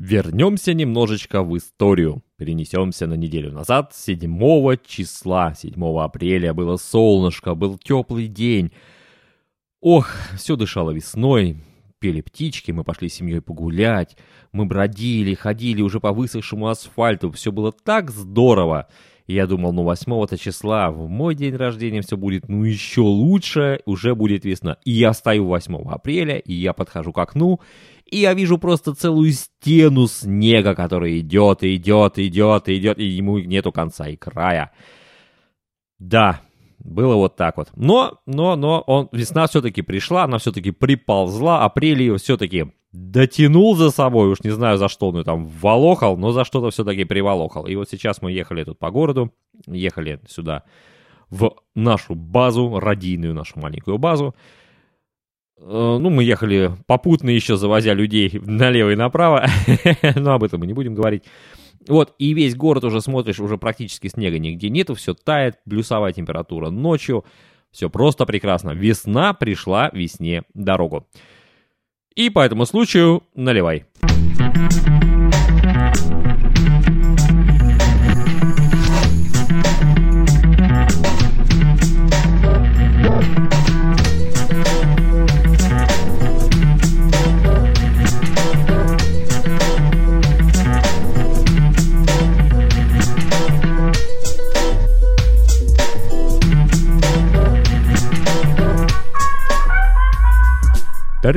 Вернемся немножечко в историю. Перенесемся на неделю назад, 7 числа, 7 апреля. Было солнышко, был теплый день. Ох, все дышало весной, пели птички, мы пошли с семьей погулять. Мы бродили, ходили уже по высохшему асфальту. Все было так здорово. Я думал, ну 8 числа, в мой день рождения все будет, ну еще лучше, уже будет весна. И я стою 8 апреля, и я подхожу к окну, и я вижу просто целую стену снега, который идет, идет, идет, идет, и ему нету конца и края. Да, было вот так вот. Но, но, но он, весна все-таки пришла, она все-таки приползла, апрель ее все-таки дотянул за собой, уж не знаю за что он ее там волохал, но за что-то все-таки приволохал. И вот сейчас мы ехали тут по городу, ехали сюда в нашу базу, радийную нашу маленькую базу. Э, ну, мы ехали попутно еще завозя людей налево и направо, но об этом мы не будем говорить. Вот, и весь город уже смотришь, уже практически снега нигде нету, все тает, плюсовая температура ночью, все просто прекрасно. Весна пришла весне дорогу. И по этому случаю наливай.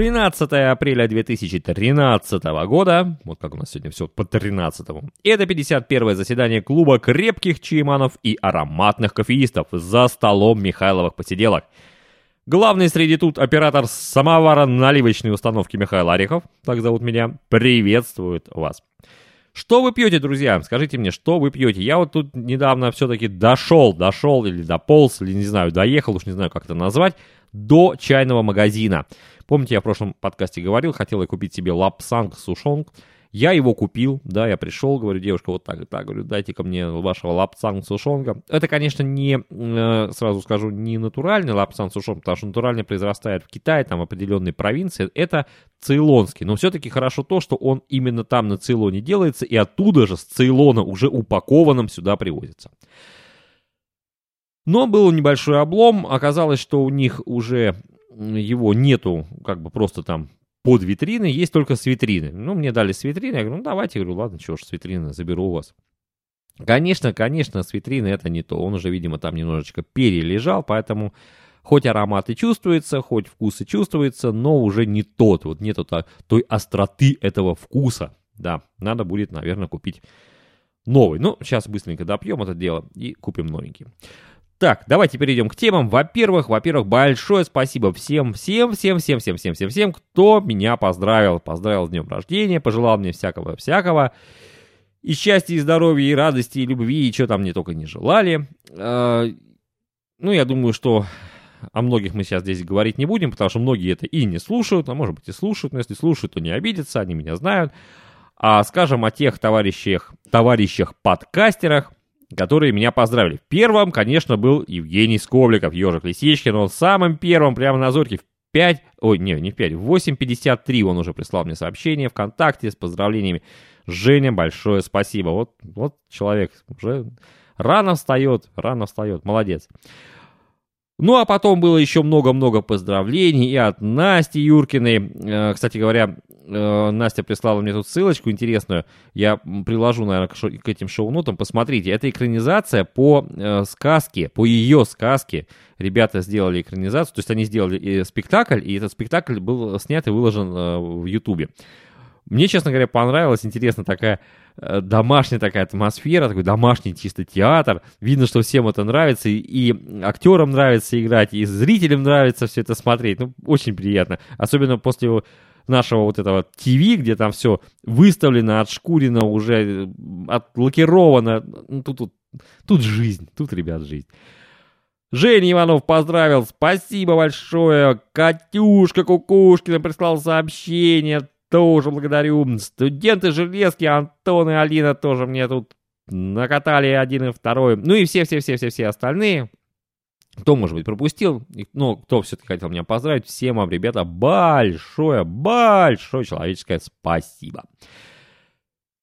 Тринадцатое апреля 2013 года, вот как у нас сегодня все по 13 это 51 заседание клуба крепких чайманов и ароматных кофеистов за столом Михайловых посиделок. Главный среди тут оператор самовара наливочной установки Михаил Орехов, так зовут меня, приветствует вас. Что вы пьете, друзья? Скажите мне, что вы пьете? Я вот тут недавно все-таки дошел, дошел или дополз, или не знаю, доехал, уж не знаю, как это назвать, до чайного магазина. Помните, я в прошлом подкасте говорил, хотел я купить себе лапсанг сушонг. Я его купил, да, я пришел, говорю, девушка, вот так и так, говорю, дайте ко мне вашего лапсанг сушонга. Это, конечно, не, э, сразу скажу, не натуральный лапсанг сушонг, потому что натуральный произрастает в Китае, там определенные провинции, это цейлонский. Но все-таки хорошо то, что он именно там на Цейлоне делается, и оттуда же с Цейлона уже упакованным сюда привозится. Но был небольшой облом, оказалось, что у них уже его нету как бы просто там под витрины, есть только с витрины. Ну, мне дали с витрины, я говорю, ну, давайте, я говорю, ладно, чего ж, с витрины, заберу у вас. Конечно, конечно, с витрины это не то. Он уже, видимо, там немножечко перележал, поэтому хоть аромат и чувствуется, хоть вкус и чувствуется, но уже не тот. Вот нету той остроты этого вкуса. Да, надо будет, наверное, купить новый. Ну, сейчас быстренько допьем это дело и купим новенький. Так, давайте перейдем к темам. Во-первых, во-первых, большое спасибо всем, всем, всем, всем, всем, всем, всем, всем, кто меня поздравил. Поздравил с днем рождения, пожелал мне всякого-всякого. И счастья, и здоровья, и радости, и любви, и что там мне только не желали. А, ну, я думаю, что о многих мы сейчас здесь говорить не будем, потому что многие это и не слушают, а может быть и слушают, но если слушают, то не обидятся, они меня знают. А скажем о тех товарищах, товарищах-подкастерах, которые меня поздравили. Первым, конечно, был Евгений Скобликов, Ежик Лисичкин. Он самым первым, прямо на зорьке, в 5, ой, не, не в 5, в 8.53 он уже прислал мне сообщение ВКонтакте с поздравлениями. Женя, большое спасибо. Вот, вот человек уже рано встает, рано встает, молодец. Ну, а потом было еще много-много поздравлений и от Насти Юркиной. Э, кстати говоря, Настя прислала мне тут ссылочку интересную. Я приложу, наверное, к, этим шоу-нотам. Посмотрите, это экранизация по э, сказке, по ее сказке. Ребята сделали экранизацию, то есть они сделали э, спектакль, и этот спектакль был снят и выложен э, в Ютубе. Мне, честно говоря, понравилась, интересно, такая э, домашняя такая атмосфера, такой домашний чисто театр. Видно, что всем это нравится, и, и актерам нравится играть, и зрителям нравится все это смотреть. Ну, очень приятно. Особенно после нашего вот этого ТВ, где там все выставлено, отшкурено, уже отлакировано. Ну, тут, тут, тут жизнь, тут, ребят, жизнь. Женя Иванов поздравил, спасибо большое. Катюшка Кукушкина прислал сообщение, тоже благодарю. Студенты железки, Антон и Алина тоже мне тут накатали один и второй. Ну и все-все-все-все-все остальные. Кто, может быть, пропустил, но кто все-таки хотел меня поздравить, всем вам, ребята, большое, большое человеческое спасибо.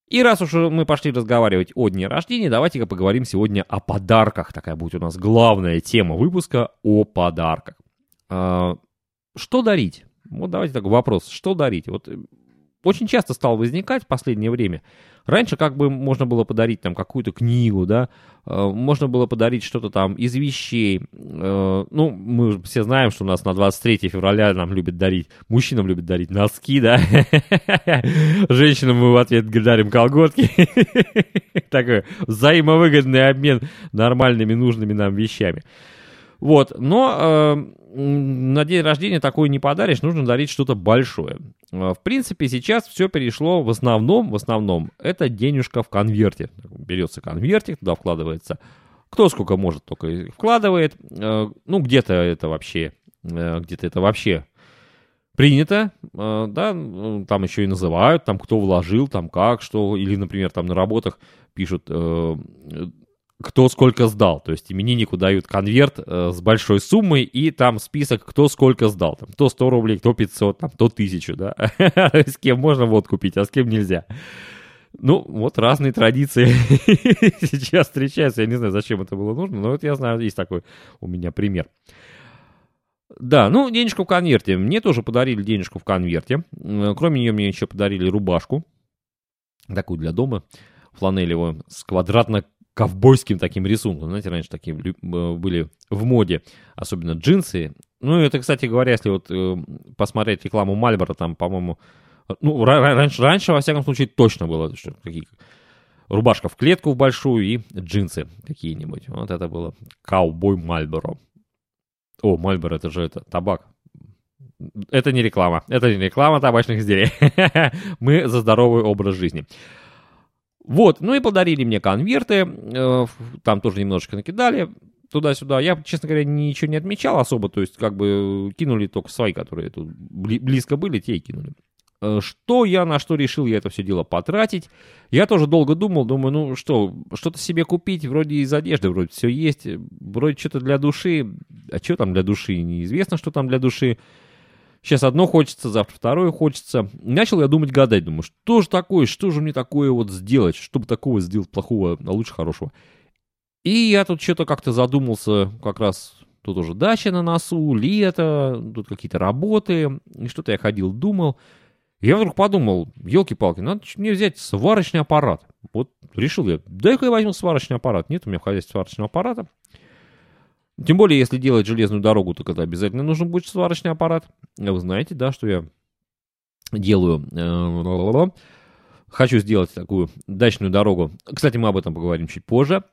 И раз уж мы пошли разговаривать о дне рождения, давайте-ка поговорим сегодня о подарках. Такая будет у нас главная тема выпуска о подарках. А, что дарить? Вот давайте такой вопрос. Что дарить? Вот э, очень часто стал возникать в последнее время. Раньше как бы можно было подарить там какую-то книгу, да, э, можно было подарить что-то там из вещей. Э, ну, мы все знаем, что у нас на 23 февраля нам любят дарить, мужчинам любят дарить носки, да, женщинам мы в ответ дарим колготки. Такой взаимовыгодный обмен нормальными нужными нам вещами. Вот, но э, на день рождения такое не подаришь, нужно дарить что-то большое. Э, в принципе, сейчас все перешло в основном, в основном, это денежка в конверте. Берется конвертик, туда вкладывается кто сколько может, только вкладывает. Э, ну, где-то это вообще, э, где-то это вообще принято, э, да, там еще и называют, там кто вложил, там как, что, или, например, там на работах пишут э, кто сколько сдал. То есть имениннику дают конверт э, с большой суммой, и там список, кто сколько сдал. Там, кто 100 рублей, кто 500, там, кто 1000, да. С кем можно вот купить, а с кем нельзя. Ну, вот разные традиции сейчас встречаются. Я не знаю, зачем это было нужно, но вот я знаю, есть такой у меня пример. Да, ну, денежку в конверте. Мне тоже подарили денежку в конверте. Кроме нее мне еще подарили рубашку. Такую для дома фланелевую с квадратно ковбойским таким рисунком. Знаете, раньше такие э, были в моде, особенно джинсы. Ну, это, кстати говоря, если вот э, посмотреть рекламу Мальбора, там, по-моему, ну, раньше, раньше, во всяком случае, точно было, что какие рубашка в клетку в большую и джинсы какие-нибудь. Вот это было ковбой Мальборо. О, Мальборо, это же это, табак. Это не реклама. Это не реклама табачных изделий. Мы за здоровый образ жизни. Вот, ну и подарили мне конверты, э, там тоже немножечко накидали туда-сюда. Я, честно говоря, ничего не отмечал особо, то есть как бы кинули только свои, которые тут близко были, те и кинули. Э, что я на что решил я это все дело потратить? Я тоже долго думал, думаю, ну что, что-то себе купить, вроде из одежды, вроде все есть, вроде что-то для души, а что там для души, неизвестно, что там для души. Сейчас одно хочется, завтра второе хочется. Начал я думать, гадать, думаю, что же такое, что же мне такое вот сделать, чтобы такого сделать плохого, а лучше хорошего. И я тут что-то как-то задумался, как раз тут уже дача на носу, лето, тут какие-то работы, и что-то я ходил, думал. Я вдруг подумал, елки-палки, надо мне взять сварочный аппарат. Вот решил я, дай-ка я возьму сварочный аппарат. Нет у меня в хозяйстве сварочного аппарата. Тем более, если делать железную дорогу, то это обязательно нужен будет сварочный аппарат. Вы знаете, да, что я делаю. Э, хочу сделать такую дачную дорогу. Кстати, мы об этом поговорим чуть позже.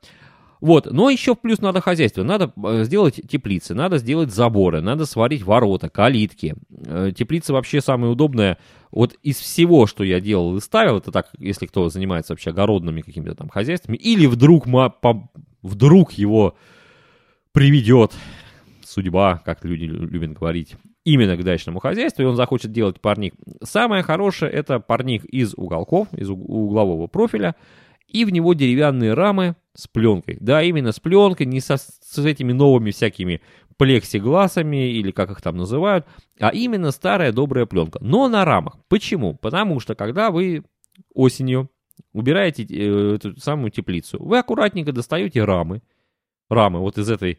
Вот, но еще плюс надо хозяйство, надо э, сделать теплицы, надо сделать заборы, надо сварить ворота, калитки. Э, теплица вообще самая удобная. Вот из всего, что я делал и ставил, это так, если кто занимается вообще огородными какими-то там хозяйствами, или вдруг, вдруг его приведет судьба, как люди любят говорить, именно к дачному хозяйству, и он захочет делать парник. Самое хорошее это парник из уголков, из углового профиля, и в него деревянные рамы с пленкой. Да, именно с пленкой, не со, с этими новыми всякими плексигласами или как их там называют, а именно старая добрая пленка. Но на рамах. Почему? Потому что когда вы осенью убираете э, эту самую теплицу, вы аккуратненько достаете рамы, рамы вот из этой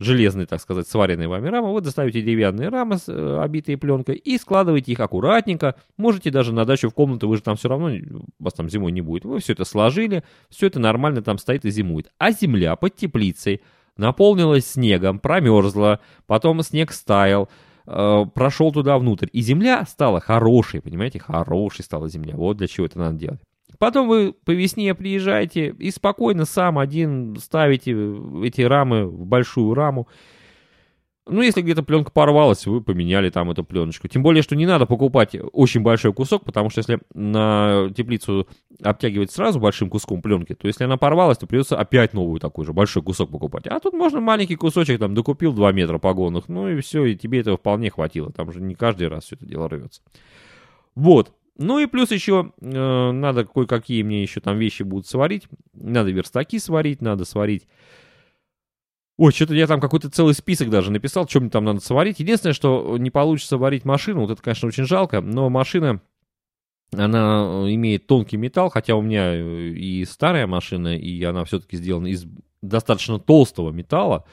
железные, так сказать, сваренные вами рамы, вы доставите деревянные рамы, э, обитые пленкой, и складываете их аккуратненько. Можете даже на дачу в комнату, вы же там все равно, вас там зимой не будет. Вы все это сложили, все это нормально там стоит и зимует. А земля под теплицей наполнилась снегом, промерзла, потом снег стаял, э, прошел туда внутрь. И земля стала хорошей, понимаете, хорошей стала земля. Вот для чего это надо делать. Потом вы по весне приезжаете и спокойно сам один ставите эти рамы в большую раму. Ну, если где-то пленка порвалась, вы поменяли там эту пленочку. Тем более, что не надо покупать очень большой кусок, потому что если на теплицу обтягивать сразу большим куском пленки, то если она порвалась, то придется опять новую такой же большой кусок покупать. А тут можно маленький кусочек, там, докупил 2 метра погонных, ну и все, и тебе этого вполне хватило. Там же не каждый раз все это дело рвется. Вот. Ну и плюс еще э, надо кое-какие мне еще там вещи будут сварить. Надо верстаки сварить, надо сварить... Ой, что-то я там какой-то целый список даже написал, что мне там надо сварить. Единственное, что не получится варить машину, вот это, конечно, очень жалко, но машина Она э, имеет тонкий металл, хотя у меня э, и старая машина, и она все-таки сделана из достаточно толстого металла.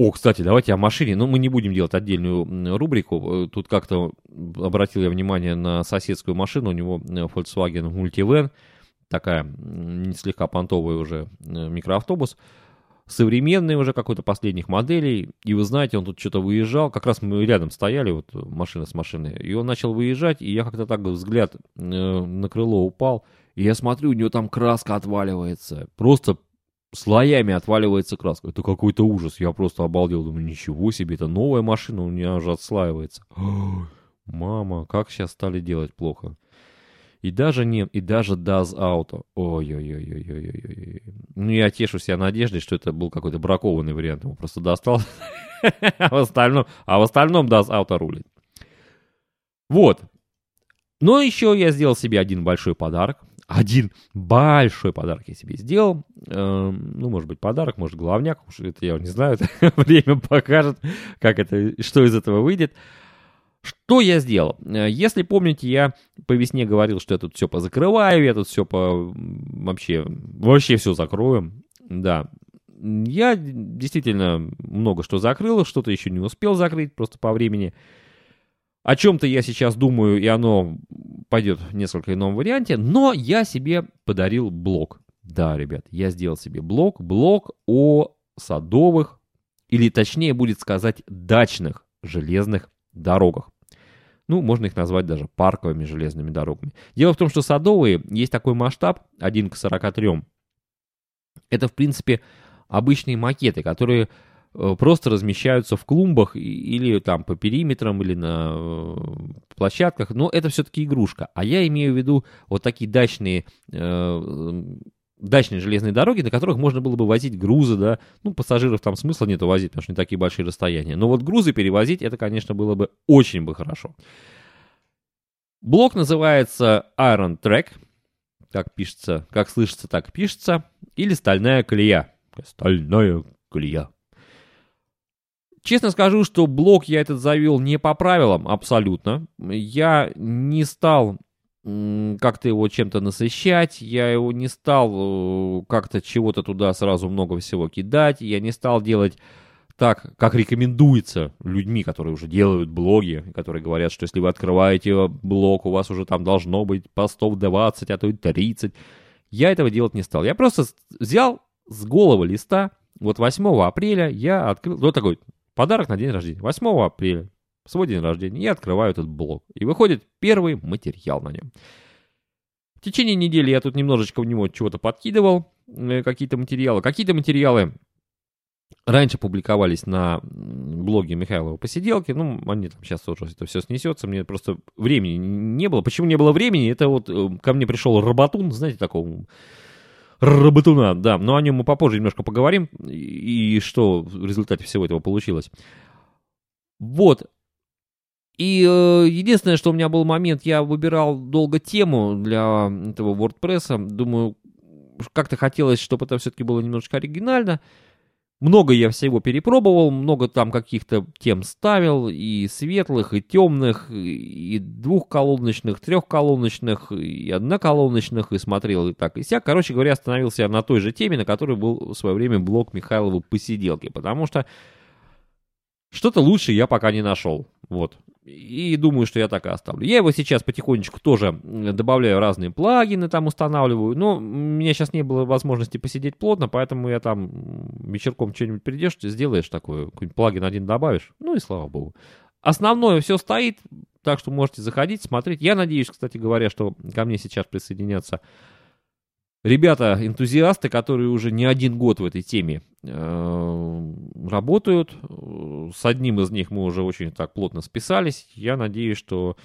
О, кстати, давайте о машине. Ну, мы не будем делать отдельную рубрику. Э, тут как-то обратил я внимание на соседскую машину. У него Volkswagen Multivan. Такая слегка понтовая уже микроавтобус современный уже какой-то последних моделей, и вы знаете, он тут что-то выезжал, как раз мы рядом стояли, вот машина с машиной, и он начал выезжать, и я как-то так взгляд э, на крыло упал, и я смотрю, у него там краска отваливается, просто слоями отваливается краска. Это какой-то ужас, я просто обалдел, думаю, ничего себе, это новая машина, у меня уже отслаивается. Мама, как сейчас стали делать плохо. И даже не, и даже does auto. Ой-ой-ой-ой-ой-ой. Ну, я тешу себя надеждой, что это был какой-то бракованный вариант. Ему просто достал. а, в остальном, а в остальном does auto рулит. Вот. Но еще я сделал себе один большой подарок. Один большой подарок я себе сделал. Эм, ну, может быть, подарок, может, главняк. Уж это я не знаю. Время покажет, как это, что из этого выйдет. Что я сделал? Э, если помните, я по весне говорил, что я тут все позакрываю, я тут все по... вообще, вообще все закрою. Да, я действительно много что закрыл, что-то еще не успел закрыть просто по времени. О чем-то я сейчас думаю, и оно пойдет в несколько ином варианте, но я себе подарил блог. Да, ребят, я сделал себе блог, блог о садовых, или точнее будет сказать дачных железных дорогах. Ну, можно их назвать даже парковыми железными дорогами. Дело в том, что садовые, есть такой масштаб 1 к 43. Это, в принципе, обычные макеты, которые просто размещаются в клумбах или там по периметрам или на э, площадках, но это все-таки игрушка. А я имею в виду вот такие дачные э, дачные железные дороги, на которых можно было бы возить грузы, да, ну, пассажиров там смысла нету возить, потому что не такие большие расстояния. Но вот грузы перевозить, это, конечно, было бы очень бы хорошо. Блок называется Iron Track, как пишется, как слышится, так пишется, или стальная колея. Стальная колея. Честно скажу, что блок я этот завел не по правилам абсолютно. Я не стал как-то его чем-то насыщать, я его не стал э, как-то чего-то туда сразу много всего кидать, я не стал делать так, как рекомендуется людьми, которые уже делают блоги, которые говорят, что если вы открываете блог, у вас уже там должно быть постов 20, а то и 30. Я этого делать не стал. Я просто взял с голого листа, вот 8 апреля я открыл, вот такой подарок на день рождения, 8 апреля свой день рождения, и открываю этот блог. И выходит первый материал на нем. В течение недели я тут немножечко в него чего-то подкидывал, э, какие-то материалы. Какие-то материалы раньше публиковались на блоге Михайлова посиделки, ну, они там сейчас тоже это все снесется, мне просто времени не было. Почему не было времени? Это вот э, ко мне пришел Роботун, знаете, такого Роботуна, да, но о нем мы попозже немножко поговорим, и что в результате всего этого получилось. Вот, и э, единственное, что у меня был момент, я выбирал долго тему для этого WordPress. Думаю, как-то хотелось, чтобы это все-таки было немножечко оригинально. Много я всего перепробовал, много там каких-то тем ставил, и светлых, и темных, и двухколоночных, трехколоночных, и одноколоночных, и смотрел и так, и вся. Короче говоря, остановился на той же теме, на которой был в свое время блог Михайлова посиделки, потому что что-то лучше я пока не нашел. Вот. И думаю, что я так и оставлю. Я его сейчас потихонечку тоже добавляю разные плагины, там устанавливаю. Но у меня сейчас не было возможности посидеть плотно, поэтому я там вечерком что-нибудь придешь, сделаешь такой, какой-нибудь плагин один добавишь. Ну и слава богу. Основное все стоит, так что можете заходить, смотреть. Я надеюсь, кстати говоря, что ко мне сейчас присоединятся ребята, энтузиасты, которые уже не один год в этой теме э, работают. С одним из них мы уже очень так плотно списались. Я надеюсь, что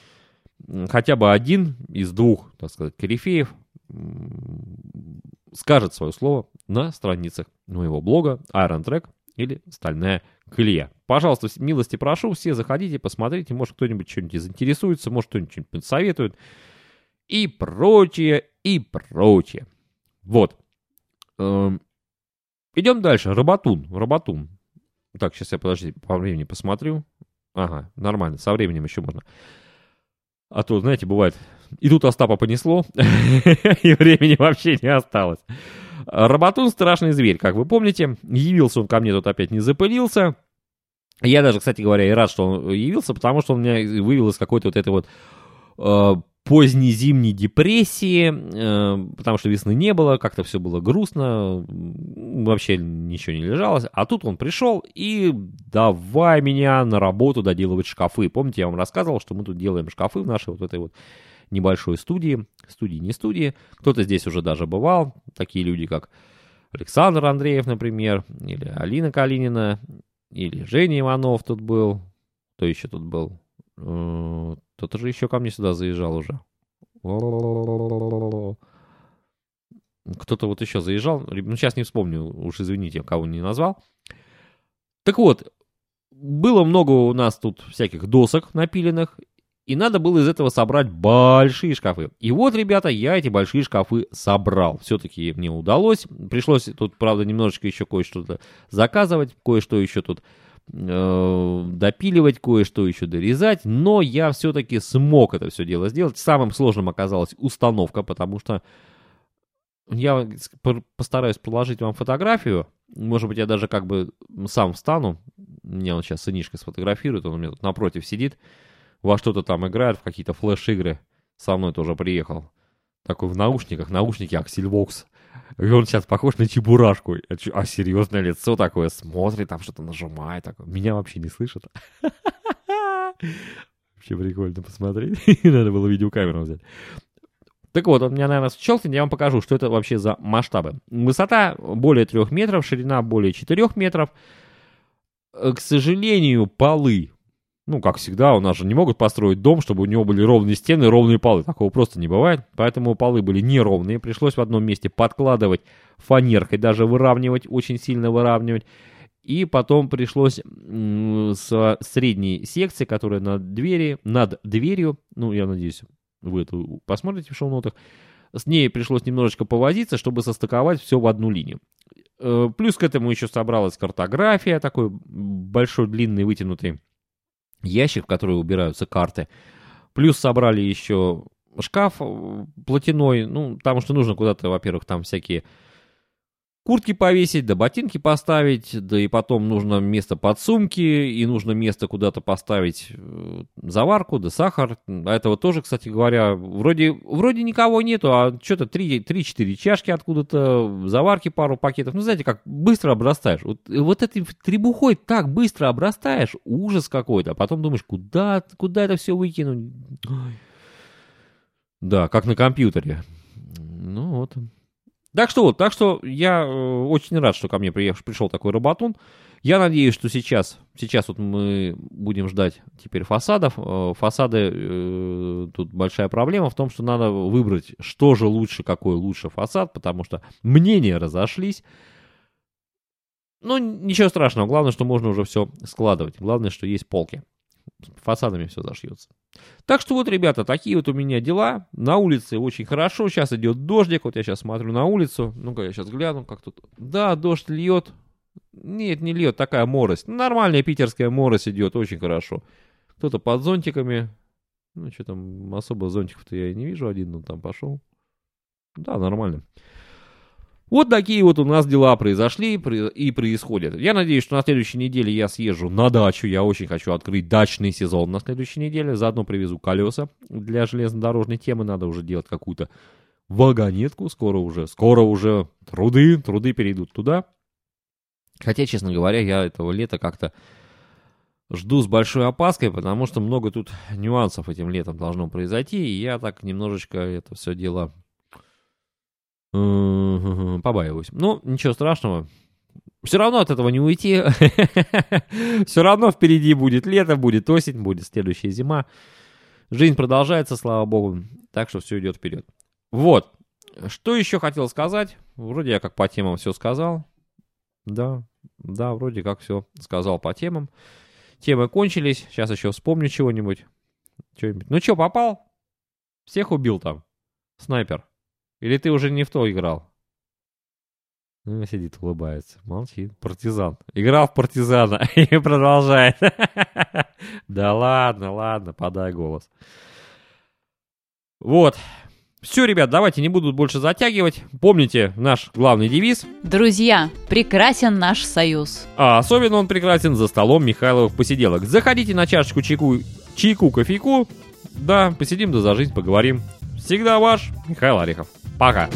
хотя бы один из двух, так сказать, корифеев скажет свое слово на страницах моего блога Iron Track или Стальная колея. Пожалуйста, милости прошу, все заходите, посмотрите, может кто-нибудь что-нибудь заинтересуется, может кто-нибудь что-нибудь советует и прочее, и прочее. Вот. Эм, идем дальше. Роботун. Роботун. Так, сейчас я, подожди, по времени посмотрю. Ага, нормально, со временем еще можно. А то, знаете, бывает, и тут Остапа понесло, и времени вообще не осталось. Роботун страшный зверь, как вы помните. Явился он ко мне тут опять не запылился. Я даже, кстати говоря, и рад, что он явился, потому что он меня вывел из какой-то вот этой вот э, поздней зимней депрессии, э, потому что весны не было, как-то все было грустно, вообще ничего не лежалось. А тут он пришел и давай меня на работу доделывать шкафы. Помните, я вам рассказывал, что мы тут делаем шкафы в нашей вот этой вот небольшой студии, студии не студии. Кто-то здесь уже даже бывал, такие люди, как Александр Андреев, например, или Алина Калинина, или Женя Иванов тут был. Кто еще тут был? Кто-то же еще ко мне сюда заезжал уже. Кто-то вот еще заезжал. Ну, сейчас не вспомню, уж извините, кого не назвал. Так вот, было много у нас тут всяких досок напиленных, и надо было из этого собрать большие шкафы. И вот, ребята, я эти большие шкафы собрал. Все-таки мне удалось. Пришлось тут, правда, немножечко еще кое-что заказывать, кое-что еще тут допиливать, кое-что еще дорезать. Но я все-таки смог это все дело сделать. Самым сложным оказалась установка, потому что я постараюсь положить вам фотографию. Может быть, я даже как бы сам встану. Меня он сейчас сынишка сфотографирует, он у меня тут напротив сидит во что-то там играет, в какие-то флеш-игры. Со мной тоже приехал. Такой в наушниках, наушники Аксельвокс. И он сейчас похож на чебурашку. А серьезное лицо такое, смотрит, там что-то нажимает. Такое. Меня вообще не слышит. Вообще прикольно посмотреть. Надо было видеокамеру взять. Так вот, он меня, наверное, щелкнет, я вам покажу, что это вообще за масштабы. Высота более 3 метров, ширина более 4 метров. Э, к сожалению, полы ну, как всегда, у нас же не могут построить дом, чтобы у него были ровные стены, ровные полы. Такого просто не бывает. Поэтому полы были неровные. Пришлось в одном месте подкладывать фанеркой, даже выравнивать, очень сильно выравнивать. И потом пришлось с средней секции, которая над, двери, над дверью, ну, я надеюсь, вы это посмотрите в шоу-нотах, с ней пришлось немножечко повозиться, чтобы состыковать все в одну линию. Э, плюс к этому еще собралась картография, такой большой, длинный, вытянутый ящик, в который убираются карты. Плюс собрали еще шкаф э, платяной, ну, потому что нужно куда-то, во-первых, там всякие куртки повесить, да ботинки поставить, да и потом нужно место под сумки, и нужно место куда-то поставить э, заварку, да сахар. А этого тоже, кстати говоря, вроде, вроде никого нету, а что-то 3-4 чашки откуда-то, заварки пару пакетов. Ну, знаете, как быстро обрастаешь. Вот, вот этой требухой так быстро обрастаешь, ужас какой-то. А потом думаешь, куда, куда это все выкинуть? Да, как на компьютере. Ну вот. Так что вот, так что я э, очень рад, что ко мне приехал, пришел такой роботун. Я надеюсь, что сейчас, сейчас вот мы будем ждать теперь фасадов. Э, фасады, э, тут большая проблема в том, что надо выбрать, что же лучше, какой лучше фасад, потому что мнения разошлись. Ну, ничего страшного, главное, что можно уже все складывать. Главное, что есть полки фасадами все зашьется. Так что вот, ребята, такие вот у меня дела. На улице очень хорошо. Сейчас идет дождик. Вот я сейчас смотрю на улицу. Ну-ка, я сейчас гляну, как тут. Да, дождь льет. Нет, не льет, такая морось. Нормальная питерская морось идет, очень хорошо. Кто-то под зонтиками. Ну, что там, особо зонтиков-то я и не вижу. Один, ну, там пошел. Да, нормально. Вот такие вот у нас дела произошли и происходят. Я надеюсь, что на следующей неделе я съезжу на дачу. Я очень хочу открыть дачный сезон на следующей неделе. Заодно привезу колеса для железнодорожной темы. Надо уже делать какую-то вагонетку. Скоро уже, скоро уже труды, труды перейдут туда. Хотя, честно говоря, я этого лета как-то жду с большой опаской, потому что много тут нюансов этим летом должно произойти. И я так немножечко это все дело Побаиваюсь. Ну, ничего страшного. Все равно от этого не уйти. Все равно впереди будет лето, будет осень, будет следующая зима. Жизнь продолжается, слава богу. Так что все идет вперед. Вот. Что еще хотел сказать? Вроде я как по темам все сказал. Да, да, вроде как все сказал по темам. Темы кончились. Сейчас еще вспомню чего-нибудь. Чего-нибудь. Ну что, попал? Всех убил там? Снайпер. Или ты уже не в то играл? Ну, сидит, улыбается. Молчит. Партизан. Играл в партизана и продолжает. Да ладно, ладно, подай голос. Вот. Все, ребят, давайте не буду больше затягивать. Помните наш главный девиз. Друзья, прекрасен наш союз. А особенно он прекрасен за столом Михайловых посиделок. Заходите на чашечку чайку, чайку, кофейку. Да, посидим да за жизнь поговорим. Всегда ваш Михаил Орехов. Пока.